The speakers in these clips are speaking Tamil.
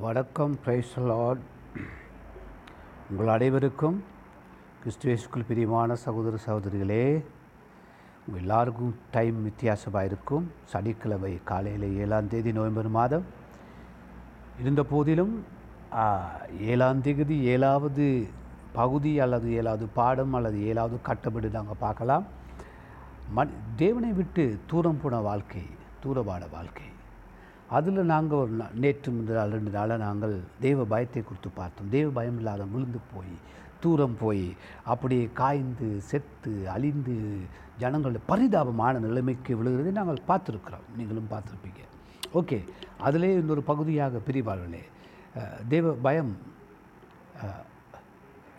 வணக்கம் பிரைஸ்லாட் உங்கள் அனைவருக்கும் கிறிஸ்துவேசுக்குள் பிரியமான சகோதர சகோதரிகளே உங்கள் எல்லாருக்கும் டைம் வித்தியாசமாக இருக்கும். சனிக்கிழமை காலையில் ஏழாம் தேதி நவம்பர் மாதம். இருந்த போதிலும் ஏழாம் தேதி ஏழாவது பகுதி அல்லது ஏழாவது பாடம் அல்லது ஏழாவது கட்டப்படி நாங்கள் பார்க்கலாம். மண் தேவனை விட்டு தூரம் போன வாழ்க்கை தூரமான வாழ்க்கை. அதில் நாங்கள் ஒரு நேற்று முதல் ரெண்டு நாளாக நாங்கள் தெய்வ பயத்தை குறித்து பார்த்தோம். தெய்வ பயம் இல்லாத விழுந்து போய் தூரம் போய் அப்படியே காய்ந்து செத்து அழிந்து ஜனங்களுடைய பரிதாபமான நிலைமைக்கு விழுகிறதை நாங்கள் பார்த்துருக்குறோம். நீங்களும் பார்த்துருப்பீங்க. ஓகே அதிலே இன்னொரு பகுதியாக பிரிவார்களே. தெய்வ பயம்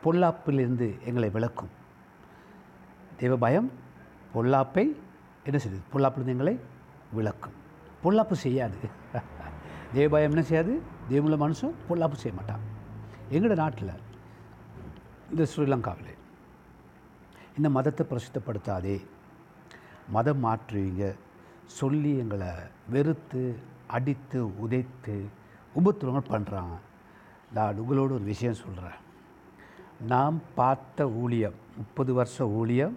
பொல்லாப்பிலிருந்து எங்களை விளக்கும். தெய்வ பயம் பொல்லாப்பை என்ன செய்யுது பொல்லாப்பிலிருந்து எங்களை விளக்கும். பொல்லாப்பு செய்யாது. தெய்வ என்ன செய்யாது? தேவமுள்ள மனுஷன் பொல்லாப்பு செய்ய மாட்டான். எங்களோட நாட்டில் இந்த ஸ்ரீலங்காவில் இந்த மதத்தை பிரசித்தப்படுத்தாதே மதம் மாற்றுவீங்க சொல்லி எங்களை வெறுத்து அடித்து உதைத்து உபத்திரங்கள் பண்ணுறாங்க நான் உங்களோட ஒரு விஷயம் சொல்கிறேன் நாம் பார்த்த ஊழியம் முப்பது வருஷ ஊழியம்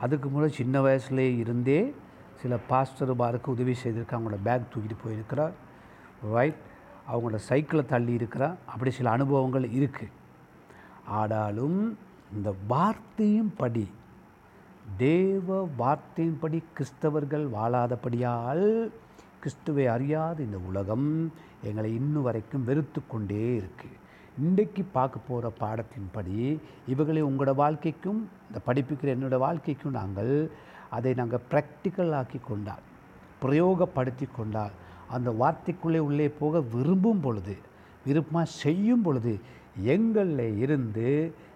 அதுக்கு முன்னாடி சின்ன வயசுலேயே இருந்தே சில பாஸ்டர் பாருக்கு உதவி செய்திருக்காங்க அவங்களோட பேக் தூக்கிட்டு போயிருக்கிறார். ரைட் அவங்களோட சைக்கிளை தள்ளி இருக்கிறார். அப்படி சில அனுபவங்கள் இருக்குது ஆனாலும் இந்த வார்த்தையும் படி தேவ வார்த்தையின்படி கிறிஸ்தவர்கள் வாழாதபடியால் கிறிஸ்துவை அறியாத இந்த உலகம் எங்களை இன்னும் வரைக்கும் வெறுத்து கொண்டே இருக்குது இன்றைக்கு பார்க்க போகிற பாடத்தின்படி இவர்களை உங்களோட வாழ்க்கைக்கும் இந்த படிப்புக்கிற என்னோட வாழ்க்கைக்கும் நாங்கள் அதை நாங்கள் ப்ராக்டிக்கல் ஆக்கி கொண்டால் பிரயோகப்படுத்தி கொண்டால் அந்த வார்த்தைக்குள்ளே உள்ளே போக விரும்பும் பொழுது விருப்பமாக செய்யும் பொழுது எங்களில் இருந்து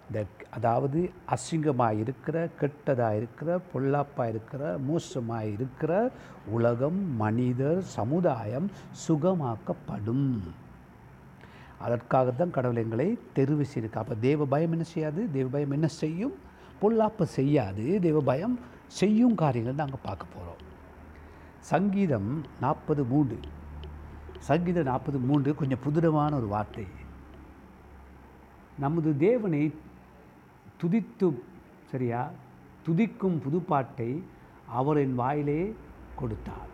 இந்த அதாவது அசிங்கமாக இருக்கிற கெட்டதாக இருக்கிற பொல்லாப்பாக இருக்கிற மோசமாக இருக்கிற உலகம் மனிதர் சமுதாயம் சுகமாக்கப்படும். அதற்காகத்தான் கடவுள் எங்களை தெரிவு செய்திருக்கு அப்போ தேவ பயம் என்ன செய்யாது? தேவ பயம் என்ன செய்யும்? பொல்லாப்பு செய்யாது. தேவ பயம் செய்யும் காரியங்கள் நாங்கள் பார்க்க போகிறோம் சங்கீதம் நாற்பது மூன்று. சங்கீதம் நாற்பது மூன்று கொஞ்சம் புதுரமான ஒரு வார்த்தை. நமது தேவனை துதித்து சரியா? துதிக்கும் புதுப்பாட்டை அவரின் வாயிலே கொடுத்தார்.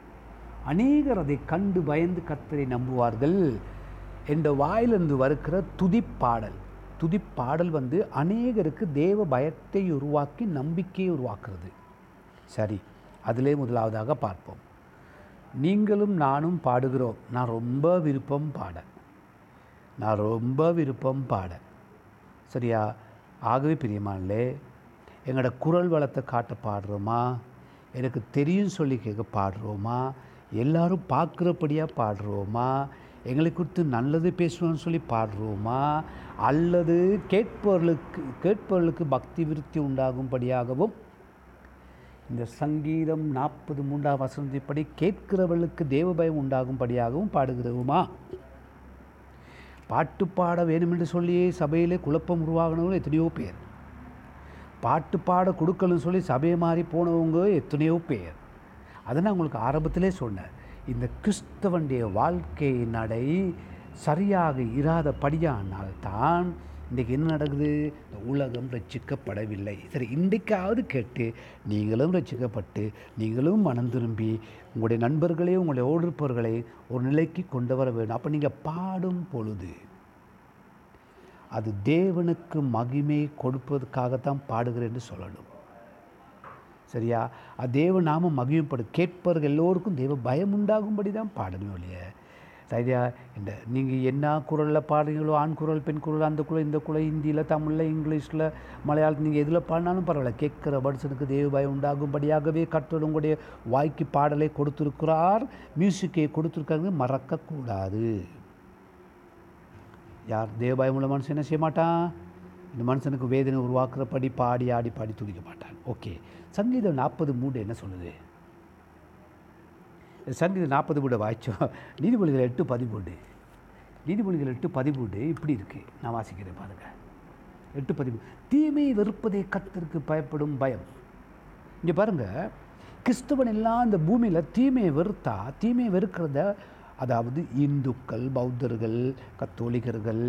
அநேகர் அதை கண்டு பயந்து கத்தரை நம்புவார்கள் என்ற வாயிலிருந்து வருகிற துதிப்பாடல். துதிப்பாடல் வந்து அநேகருக்கு தேவ பயத்தை உருவாக்கி நம்பிக்கையை உருவாக்குறது. சரி அதிலே முதலாவதாக பார்ப்போம். நீங்களும் நானும் பாடுகிறோம். நான் ரொம்ப விருப்பம் பாட. நான் ரொம்ப விருப்பம் பாட. சரியா? ஆகவே பிரியமானே எங்களோட குரல் வளத்தை காட்ட பாடுறோமா? எனக்கு தெரியும் சொல்லி கேட்க பாடுறோமா? எல்லாரும் பார்க்குறபடியாக பாடுறோமா? எங்களை குறித்து நல்லது பேசணும்னு சொல்லி பாடுறோமா? அல்லது கேட்பவர்களுக்கு கேட்பவர்களுக்கு பக்தி விருத்தி உண்டாகும்படியாகவும் இந்த சங்கீதம் நாற்பது மூன்றாம் வசனத்தின்படி கேட்கிறவர்களுக்கு தேவபயம் உண்டாகும்படியாகவும் பாடுகிறோமா பாட்டு பாட வேணுமென்று சொல்லியே சபையிலே குழப்பம் உருவாகினவங்க எத்தனையோ பேர். பாட்டு பாட கொடுக்கலன்னு சொல்லி சபையை மாறி போனவங்க எத்தனையோ பேர். அதை நான் உங்களுக்கு ஆரம்பத்திலே சொன்னேன். இந்த கிறிஸ்தவனுடைய வாழ்க்கை நடை சரியாக இராதபடியானால் தான் இன்றைக்கி என்ன நடக்குது? இந்த உலகம் ரட்சிக்கப்படவில்லை. சரி இன்றைக்காவது கேட்டு நீங்களும் ரட்சிக்கப்பட்டு நீங்களும் மனம் திரும்பி உங்களுடைய நண்பர்களையும் உங்களுடைய ஓடிருப்பவர்களை ஒரு நிலைக்கு கொண்டு வர வேண்டும். அப்போ நீங்கள் பாடும் பொழுது அது தேவனுக்கு மகிமை கொடுப்பதற்காகத்தான் பாடுகிறேன் என்று சொல்லணும். சரியா? அது தேவ நாம மகிமைப்படு கேட்பவர்கள் எல்லோருக்கும் தெய்வ பயம் உண்டாகும்படி தான் பாடணும் இல்லைய? சரியா இந்த நீங்கள் என்ன குரலில் பாடுறீங்களோ ஆண் குரல் பெண் குரல் அந்த குரல் இந்த குரல் ஹிந்தியில் தமிழில் இங்கிலீஷில் மலையாளத்தில் நீங்கள் எதில் பாடினாலும் பரவாயில்ல. கேட்குற மனுஷனுக்கு தேவபாயம் உண்டாகும்படியாகவே கர்த்தர் உங்களுடைய வாய்க்கு பாடலை கொடுத்துருக்கிறார். மியூசிக்கை கொடுத்துருக்காங்க மறக்கக்கூடாது. யார்? தேவபயம் உள்ள மனுஷன் என்ன செய்ய மாட்டான்? இந்த மனுஷனுக்கு வேதனை உருவாக்குறபடி பாடி ஆடி பாடி துடிக்க மாட்டான். ஓகே சங்கீதம் நாற்பது மூன்று என்ன சொல்லுது? சங்கீத நாற்பது கூட வாய்ச்சோம் நீதிமொழிகள் எட்டு பதிமூன்று. நீதிமொழிகள் எட்டு பதிமூன்று இப்படி இருக்குது நான் வாசிக்கிறேன் பாருங்க. எட்டு பதிமூணு தீமையை வெறுப்பதை கத்திற்கு பயப்படும் பயம். இங்கே பாருங்கள் கிறிஸ்தவன் எல்லாம் இந்த பூமியில் தீமையை வெறுத்தா தீமையை வெறுக்கிறத அதாவது இந்துக்கள் பௌத்தர்கள் கத்தோலிகர்கள்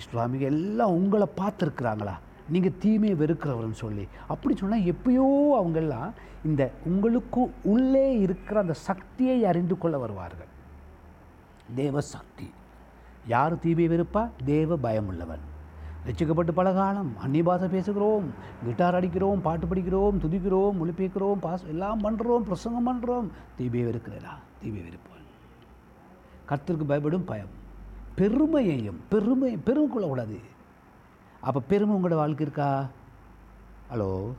இஸ்லாமிக எல்லாம் உங்களை பார்த்துருக்குறாங்களா? நீங்கள் தீமையை வெறுக்கிறவர்னு சொல்லி. அப்படி சொன்னால் எப்பயோ அவங்கெல்லாம் இந்த உங்களுக்கு உள்ளே இருக்கிற அந்த சக்தியை அறிந்து கொள்ள வருவார்கள். தேவ சக்தி. யார் தீமையை வெறுப்பா? தேவ பயம் உள்ளவன் ரசிக்கப்பட்டு பல காலம் அந்நிய பாஷை பேசுகிறோம். கிட்டார் அடிக்கிறோம் பாட்டு படிக்கிறோம் துதிக்கிறோம் ஒழிப்பிக்கிறோம் பாஸ் எல்லாம் பண்ணுறோம் பிரசங்கம் பண்ணுறோம் தீபையை வெறுக்கிறதா தீபை வெறுப்பான் கத்திற்கு பயப்படும் பயம். பெருமையையும் பெருமை பெருமை கொள்ளக்கூடாது. அப்போ பெருமை உங்களோட வாழ்க்கை இருக்கா? ஹலோ?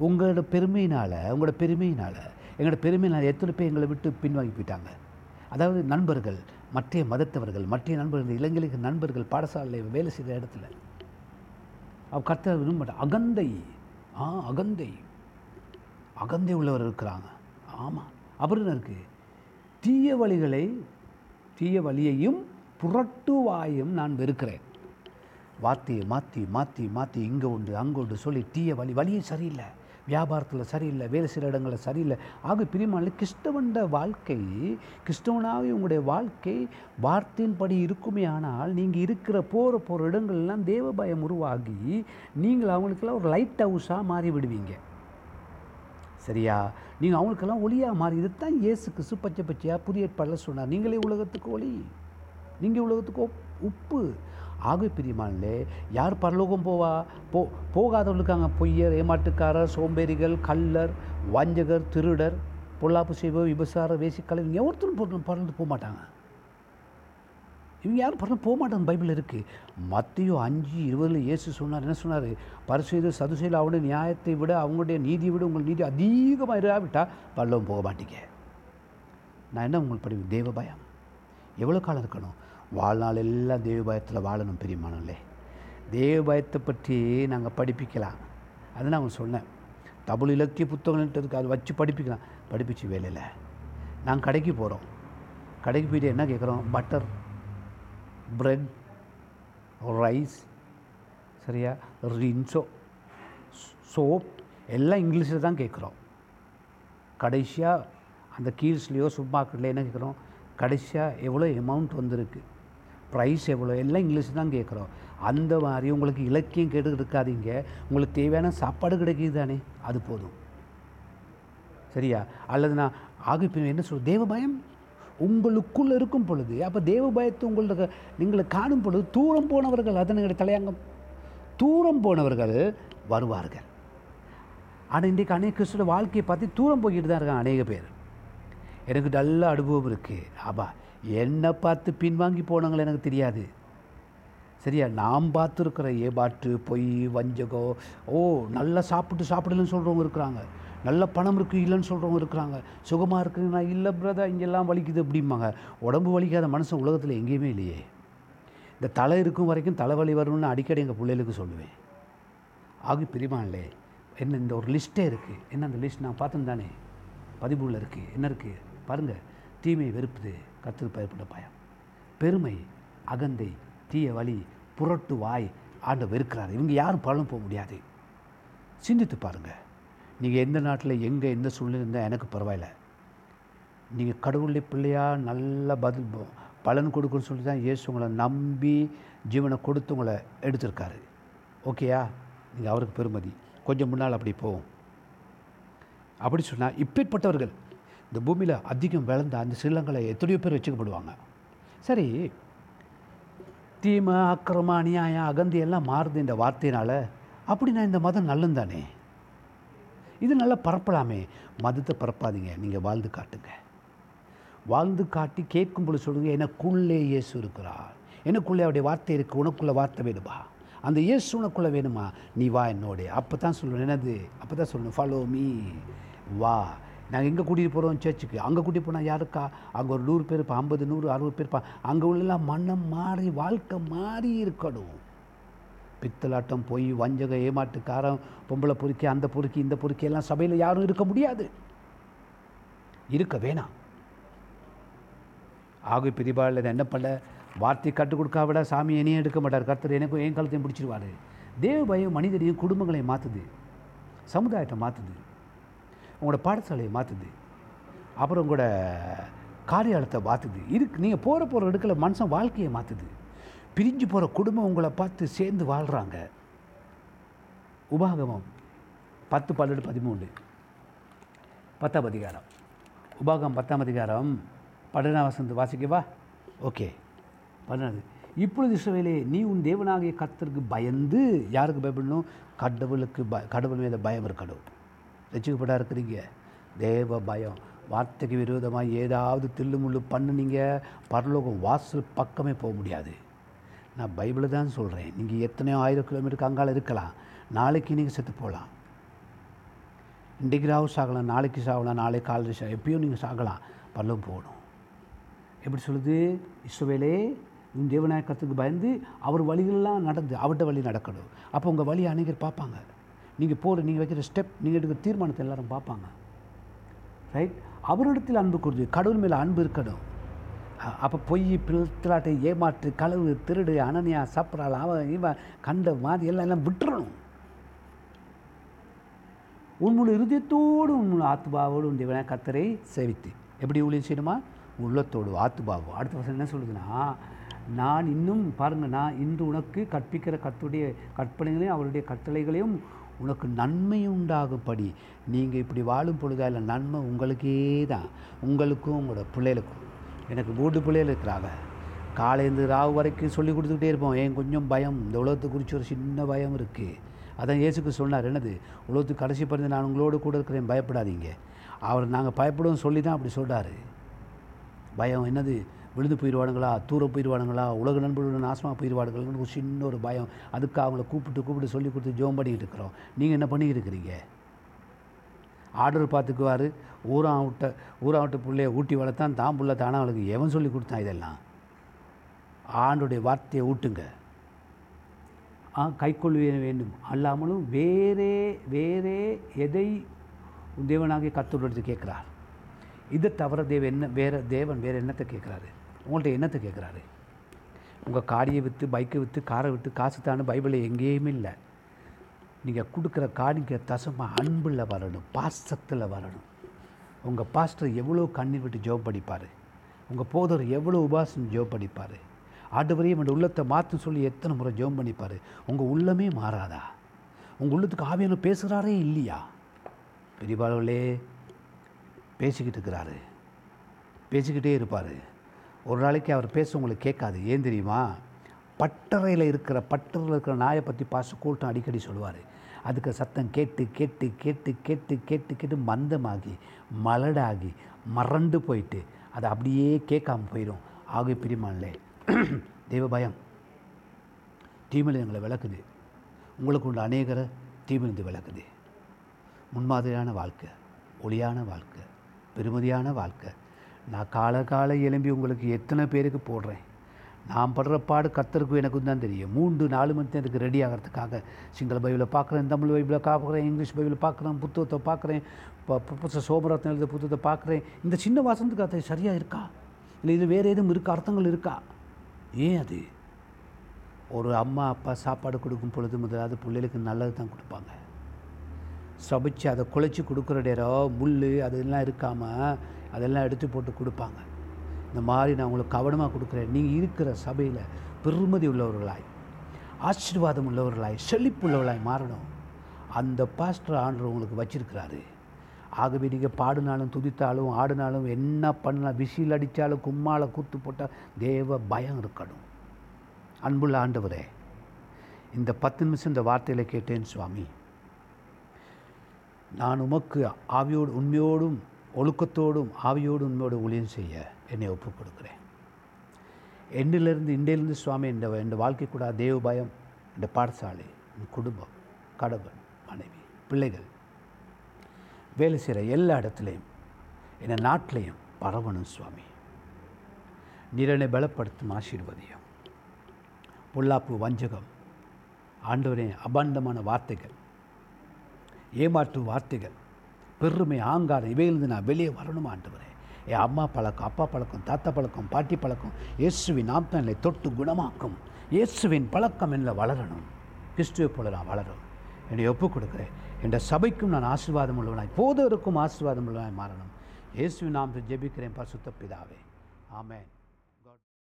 உங்களோட பெருமையினால் உங்களோட பெருமையினால் எங்களோட பெருமையினால் எத்தனை பேர் எங்களை விட்டு பின்வாங்கி போயிட்டாங்க? அதாவது நண்பர்கள் மற்ற மதத்தவர்கள் மற்ற நண்பர்கள் இளைஞர்களுக்கு நண்பர்கள் பாடசாலையில் வேலை செய்த இடத்துல. அவ கர்த்தர் விரும்ப அகந்தை. ஆ அகந்தை. அகந்தை உள்ளவர் இருக்கிறாங்க. ஆமாம் அப்புறம் என்ன இருக்குது தீய வழிகளை தீய வழியையும் புரட்டுவாயும் நான் வெறுக்கிறேன். வார்த்தையை மாற்றி மாற்றி மாற்றி இங்கே உண்டு அங்கே உண்டு சொல்லி தீய வழி வழியே சரியில்லை. வியாபாரத்தில் சரியில்லை வேலை சில இடங்களில் சரியில்லை. ஆக பிரிமானில் கிறிஸ்தவண்ட வாழ்க்கை கிறிஸ்தவனாக உங்களுடைய வாழ்க்கை வார்த்தையின்படி இருக்குமே ஆனால் நீங்கள் இருக்கிற போகிற போகிற இடங்கள்லாம் தேவ பயம் உருவாகி நீங்கள் அவங்களுக்கெல்லாம் ஒரு லைட் ஹவுஸாக மாறி விடுவீங்க சரியா? நீங்கள் அவங்களுக்கெல்லாம் ஒளியாக மாறி இதுதான் இயேசு கிறிஸ்து பச்சை பச்சையாக புரிய ஏற்பாடில் சொன்னார். நீங்களே உலகத்துக்கு ஒளி. நீங்கள் உலகத்துக்கு உப்பு. ஆக பிரியமானே யார் பரலோகம் போவா? போ போகாதவர்கள் இருக்காங்க. பொய்யர் ஏமாட்டுக்காரர் சோம்பேறிகள் கல்லர் வஞ்சகர் திருடர் பொல்லாப்பு செய்வோர் விபசார வேசிக்கலை இவங்க ஒருத்தரும் பொருள் பறந்து போக மாட்டாங்க. இவங்க யாரும் பறந்து போக மாட்டாங்க பைபிள் இருக்குது மத்தியோ அஞ்சு இருபதில் இயேசு சொன்னார் என்ன சொன்னார்? பரிசெய்து சதுசையில் அவனுடைய நியாயத்தை விட அவங்களுடைய நீதியை விட உங்கள் நீதி அதிகமாக இராவிட்டால் பரலோகம் போக மாட்டீங்க. நான் என்ன உங்களுக்கு படிப்பேன்? தேவ பயம். எவ்வளோ காலம் இருக்கணும்? வாழ்நாள் எல்லாம் தேவபாயத்தில் வாழணும் பெரியமானங்களே தேவபாயத்தை பற்றி நாங்கள் படிப்பிக்கலாம். அது நான் உங்களுக்கு சொன்னேன். தமிழ் இலக்கிய புத்தகங்கள்ட்டு இருக்குது அதை வச்சு படிப்பிக்கலாம். படிப்பிச்சு வேலையில். நாங்கள் கடைக்கு போகிறோம் கடைக்கு போயிட்டு என்ன கேட்குறோம் பட்டர் பிரெட் ரைஸ் சரியா? ரின்ஸோ சோப் எல்லாம் இங்கிலீஷில் தான் கேட்குறோம் கடைசியாக அந்த கீழ்ஸ்லேயோ சூப்பர் மார்க்கெட்லேயோ என்ன கேட்குறோம் கடைசியாக எவ்வளோ அமௌண்ட் வந்திருக்கு? ப்ரைஸ் எவ்வளோ? எல்லாம் இங்கிலீஷ் தான் கேட்குறோம். அந்த மாதிரி உங்களுக்கு இலக்கியம் கேட்டு இருக்காதீங்க. உங்களுக்கு தேவையான சாப்பாடு கிடைக்குது தானே அது போதும். சரியா? அல்லது நான் ஆகிப்பின் என்ன சொல் தேவ பயம் உங்களுக்குள்ளே இருக்கும் பொழுது அப்போ தேவ பயத்தை உங்களுக்கு நீங்களை காணும் பொழுது தூரம் போனவர்கள் அதனுடைய தலையாங்கம்? தூரம் போனவர்கள் வருவார்கள். ஆனால் இன்றைக்கு அநேக கிறிஸ்துவோட வாழ்க்கையை பார்த்து தூரம் போய்கிட்டு தான் இருக்காங்க அநேக பேர். எனக்கு நல்ல அனுபவம் இருக்குது ஆபா என்னை பார்த்து பின்வாங்கி போனாங்களே எனக்கு தெரியாது. சரியா? நாம் பார்த்துருக்குற ஏபாட்டு பொய் வஞ்சகம் ஓ நல்லா சாப்பிட்டு சாப்பிடலன்னு சொல்கிறவங்க இருக்கிறாங்க. நல்ல பணம் இருக்குது இல்லைன்னு சொல்கிறவங்க இருக்கிறாங்க. சுகமாக இருக்குதுன்னா இல்லை பிரதர் இங்கெல்லாம் வலிக்குது அப்படிம்பாங்க. உடம்பு வலிக்காத மனுஷன் உலகத்தில் எங்கேயுமே இல்லையே. இந்த தலை இருக்கும் வரைக்கும் தலைவலி வரும்னு அடிக்கடி எங்கள் பிள்ளைகளுக்கு சொல்லுவேன். ஆகி பிரிமான்லே என்ன இந்த ஒரு லிஸ்ட்டே இருக்குது என்ன அந்த லிஸ்ட் நான் பார்த்தேன் தானே? பதிவுள்ள இருக்குது என்ன இருக்குது பாருங்கள் தீமையை வெறுப்புது. கத்து பயப்பட்ட பயம். பெருமை அகந்தை தீய வழி புரட்டு வாய் ஆண்ட வெறுக்கிறார். இவங்க யாரும் பலனும் போக முடியாது. சிந்தித்து பாருங்கள் நீங்கள் எந்த நாட்டில் எங்கே எந்த சூழ்நிலை இருந்தால் எனக்கு பரவாயில்ல. நீங்கள் கடவுளுடைய பிள்ளையாக நல்ல பதில் பலன் கொடுக்குன்னு சொல்லி தான் இயேசு உங்களை நம்பி ஜீவனை கொடுத்து உங்களை எடுத்திருக்காரு. ஓகேயா நீங்கள் அவருக்கு பெருமதி. கொஞ்சம் முன்னால் அப்படி போவோம். அப்படி சொன்னால் இப்பேற்பட்டவர்கள் இந்த பூமியில் அதிகம் விளந்த அந்த சிலங்களை எத்தனையோ பேர் வச்சுக்கப்படுவாங்க. சரி தீமை அக்கிரம அநியாயம் அகந்தி எல்லாம் மாறுது இந்த வார்த்தையினால். அப்படின்னா இந்த மதம் நல்லம் தானே இது நல்லா பரப்பலாமே. மதத்தை பரப்பாதீங்க நீங்கள் வாழ்ந்து காட்டுங்க. வாழ்ந்து காட்டி கேட்கும் பொழுது சொல்லுங்கள் எனக்குள்ளே இயேசு இருக்கிறார். எனக்குள்ளே அவருடைய வார்த்தை இருக்குது உனக்குள்ளே வார்த்தை வேணுமா? அந்த இயேசு உனக்குள்ளே வேணுமா? நீ வா என்னோடைய அப்போ தான் சொல்லணும் என்னது? அப்போ தான் சொல்லணும் ஃபாலோ மீ வா. நாங்கள் எங்கே கூட்டிகிட்டு போகிறோம் சர்ச்சுக்கு? அங்கே கூட்டிகிட்டு போனால் யாருக்கா? அங்கே ஒரு நூறு பேர் இப்போ ஐம்பது நூறு அறுபது பேர் அங்கே உள்ளெல்லாம் மனம் மாறி வாழ்க்கை மாறி இருக்கணும். பித்தலாட்டம் போய் வஞ்சக ஏமாட்டுக்காரன் பொம்பளை பொறுக்கி அந்த பொறுக்கி இந்த பொறுக்கி எல்லாம் சபையில் யாரும் இருக்க முடியாது. இருக்க வேணாம். ஆகு பிரிபாளில் என்ன பண்ண? வார்த்தை கற்றுக் கொடுக்காவிட சாமி என்னையும் எடுக்க மாட்டார். கர்த்தர் எனக்கும் என் காலத்தையும் பிடிச்சிருவார். தேவ பயம் மனிதரையும் குடும்பங்களையும் மாற்றுது சமுதாயத்தை மாற்றுது உங்களோட பாடசாலையை மாற்றுது அப்புறம் உங்களோட காரியாலத்தை மாற்றுது இருக்கு நீங்கள் போகிற போகிற இடத்துல மனுஷன் வாழ்க்கையை மாற்றுது பிரிஞ்சு போகிற குடும்பம் உங்களை பார்த்து சேர்ந்து வாழ்கிறாங்க உபாகமம் பத்து பன்னெண்டு பதிமூணு பத்தாம் அதிகாரம். உபாகம் பத்தாம் அதிகாரம். பன்னெண்டாம் வசந்து வாசிக்கவா? ஓகே. பன்னெண்டு இப்பொழுது இஸ்ரவேலே நீ உன் தேவனாகிய கர்த்தருக்கு பயந்து யாருக்கு பயப்படணும்? கடவுளுக்கு ப கடவுள் மீத பயம் இருக்கணும். ரசிக்கப்பட்டா இருக்கிறீங்க தேவ பயம். வார்த்தைக்கு விரோதமாக ஏதாவது தில்லு முள்ளு பண்ணுனீங்க பரலோகம் வாசல் பக்கமே போக முடியாது. நான் பைபிளை தான் சொல்கிறேன் நீங்கள் எத்தனையோ ஆயிரம் கிலோமீட்டருக்கு அங்கால இருக்கலாம். நாளைக்கு நீங்கள் செத்து போகலாம். இன்றைக்கு ராவு சாகலாம் நாளைக்கு சாகலாம் நாளைக்கு காலையில் சா எப்பயும் நீங்கள் சாகலாம். பரலோகம் போகணும். எப்படி சொல்லுது? இஸ்ரோவேலே உன் தேவநாயக்கத்துக்கு பயந்து அவர் வழிகள்லாம் நடந்து அவர்கிட்ட வழி நடக்கணும். அப்போ உங்கள் வழி அநேகர் பார்ப்பாங்க. நீங்கள் போகிற நீங்கள் வைக்கிற ஸ்டெப் நீங்கள் எடுக்கிற தீர்மானத்தை எல்லாரும் பார்ப்பாங்க. ரைட் அவரிடத்தில் அன்பு கொடுத்து கடவுள் மேலே அன்பு இருக்கணும். அப்போ பொய் பிள்ளாட்டை ஏமாற்று களவு திருடு அனனியா சப்ரால் அவன் இவன் கண்ட மாதிரி எல்லாம் எல்லாம் விட்டுறணும். உன்னுடைய இருதயத்தோடு உன்னுடைய ஆத்துபாவோடு உன் தேவனாய கத்தரை சேவித்து. எப்படி ஊழியம் செய்யணுமா? உள்ளத்தோடு ஆத்துபாவோ அடுத்த வருஷம் என்ன சொல்லுதுன்னா நான் இன்னும் பாருங்க நான் இன்று உனக்கு கற்பிக்கிற கத்துடைய கற்பனைகளையும் அவருடைய கட்டளைகளையும் உனக்கு நன்மை உண்டாகும்படி நீங்கள் இப்படி வாழும் பொழுதால நன்மை உங்களுக்கே தான். உங்களுக்கும் உங்களோட பிள்ளைகளுக்கும். எனக்கு மூன்று பிள்ளைகள் இருக்கிறாங்க. காலையிலேருந்து ராவு வரைக்கும் சொல்லி கொடுத்துக்கிட்டே இருப்போம். ஏன் கொஞ்சம் பயம்? இந்த உலகத்தை குறித்து ஒரு சின்ன பயம் இருக்குது அதான் இயேசுக்கு சொன்னார் என்னது? உலகத்துக்கு கடைசி பிறந்து நான் உங்களோடு கூட இருக்கிறேன். பயப்படாதீங்க. அவர் நாங்கள் பயப்படுவோம் சொல்லி தான் அப்படி சொல்கிறாரு பயம் என்னது? விழுந்து போயிடுவானுங்களா? தூர போயிடுவானுங்களா? உலக நண்பர்களுடன் நாசமாக போயிடுவானுங்களான்னு ஒரு சின்ன ஒரு பயம். அதுக்கு அவங்கள கூப்பிட்டு கூப்பிட்டு சொல்லி கொடுத்து ஜோம் பண்ணிக்கிட்டு இருக்கிறோம். நீங்கள் என்ன பண்ணிக்கிட்டு இருக்கிறீங்க? ஆர்டர் பார்த்துக்குவார். ஊரான் விட்ட விட்ட பிள்ளைய ஊட்டி வளர்த்தான் தான் புள்ள தானே? அவளுக்கு எவன் சொல்லி கொடுத்தான் இதெல்லாம்? ஆண்டுடைய வார்த்தையை ஊட்டுங்க. ஆ வேண்டும். அல்லாமலும் வேறே வேறே எதை தேவனாகிய கத்தோடு கேட்குறார்? இதை தவிர தேவ என்ன வேறு தேவன் வேறு என்னத்தை கேட்குறாரு? உங்கள்கிட்ட என்னத்தை கேட்குறாரு உங்கள் காடியை விற்று பைக்கை விற்று காரை விற்று காசு தானு பைபிளை எங்கேயுமே இல்லை. நீங்கள் கொடுக்குற காடிங்க தசமாக அன்பில் வரணும் பாசத்தில் வரணும். உங்கள் பாஸ்டர் எவ்வளோ கண்ணி விட்டு ஜோப் படிப்பார் உங்கள் போதர் எவ்வளோ உபாசம் ஜோப் படிப்பார் ஆண்டவரையும் அந்த உள்ளத்தை மாற்ற சொல்லி எத்தனை முறை ஜோம் பண்ணிப்பார்? உங்கள் உள்ளமே மாறாதா? உங்கள் உள்ளத்துக்கு ஆவியான பேசுகிறாரே இல்லையா? பெரியபாளர்களே பேசிக்கிட்டு இருக்கிறாரு. பேசிக்கிட்டே இருப்பார். ஒரு நாளைக்கு அவர் பேச உங்களுக்கு கேட்காது. ஏன் தெரியுமா? பட்டறையில் இருக்கிற பட்டறையில் இருக்கிற நாயை பற்றி பாச கூட்டம் அடிக்கடி சொல்லுவார். அதுக்கு சத்தம் கேட்டு கேட்டு கேட்டு கேட்டு கேட்டு கேட்டு மந்தமாகி மலடாகி மறண்டு போயிட்டு அதை அப்படியே கேட்காம போயிடும் ஆக பிரிமான்லே தெய்வ பயம். தீமையில் எங்களை விளக்குது. உங்களுக்கு உள்ள அநேகரை தீமிலிருந்து விளக்குது. முன்மாதிரியான வாழ்க்கை ஒளியான வாழ்க்கை பெருமதியான வாழ்க்கை நான் கால காலை எலும்பி உங்களுக்கு எத்தனை பேருக்கு போடுறேன்? நான் படுற பாடு கத்தருக்கும் எனக்கும் தான் தெரியும். மூன்று நாலு மணி நேரத்துக்கு ரெடி ஆகிறதுக்காக. சிங்கள பைபிளை பார்க்குறேன் தமிழ் பைபிளை பார்க்குறேன் இங்கிலீஷ் பைபிளை பார்க்குறேன் புத்தகத்தை பார்க்குறேன் புதுச சோமரத்னம் எழுத புத்தகத்தை பார்க்குறேன். இந்த சின்ன வாசனத்துக்கு அது சரியாக இருக்கா? இல்லை இது வேறு எதுவும் இருக்கா? அர்த்தங்கள் இருக்கா? ஏன் அது? ஒரு அம்மா அப்பா சாப்பாடு கொடுக்கும் பொழுது முதலாவது பிள்ளைகளுக்கு நல்லது தான் கொடுப்பாங்க. சமைச்சு அதை குழைச்சி கொடுக்குற நேரம் முள் அதெல்லாம் இருக்காமல் அதெல்லாம் எடுத்து போட்டு கொடுப்பாங்க. இந்த மாதிரி நான் உங்களுக்கு கவனமாக கொடுக்குறேன். நீங்கள் இருக்கிற சபையில் பெருமதி உள்ளவர்களாய் ஆசீர்வாதம் உள்ளவர்களாய் செழிப்பு உள்ளவர்களாய் மாறணும். அந்த பாஸ்டர் ஆண்டவர் உங்களுக்கு வச்சிருக்கிறாரு. ஆகவே நீங்கள் பாடினாலும் துதித்தாலும் ஆடினாலும் என்ன பண்ணலாம் விசில் அடித்தாலும் கும்மால கூத்து போட்டால் தேவ பயம் இருக்கணும். அன்புள்ள ஆண்டவரே இந்த பத்து நிமிஷம் இந்த வார்த்தையில் கேட்டேன் சுவாமி. நான் உமக்கு ஆவியோடு உண்மையோடும் ஒழுக்கத்தோடும் ஆவியோடும் உண்மையோடு ஊழியம் செய்ய என்னை ஒப்புக் கொடுக்குறேன் என்னிலிருந்து இன்றையிலிருந்து சுவாமி இந்த இந்த வாழ்க்கை கூட தேவ பயம் இந்த பாடசாலை என் குடும்பம் கடவுள் மனைவி பிள்ளைகள் வேலை செய்கிற எல்லா இடத்துலையும் என் நாட்டிலையும் பரவணும் சுவாமி. நிறனை பலப்படுத்தும் ஆசீர்வதியம். பொல்லாப்பு வஞ்சகம் ஆண்டவரின் அபாண்டமான வார்த்தைகள் ஏமாற்று வார்த்தைகள் பெருமை ஆங்காரம் இவையிலிருந்து நான் வெளியே வரணும் ஆண்டவரே? என் அம்மா பழக்கம் அப்பா பழக்கம் தாத்தா பழக்கம் பாட்டி பழக்கம் இயேசுவின் நாம் என்னை தொட்டு குணமாக்கும். இயேசுவின் பழக்கம் என்னில் வளரணும். கிறிஸ்துவை போல நான் வளரும் என்னை ஒப்புக் கொடுக்குறேன் என்ற சபைக்கும் நான் ஆசீர்வாதம் உள்ளவனாய் போதவருக்கும் ஆசீர்வாதம் உள்ளவனாய் மாறணும். இயேசுவின் நாம் ஜெபிக்கிறேன் பரிசுத்த பிதாவே. ஆமேன்.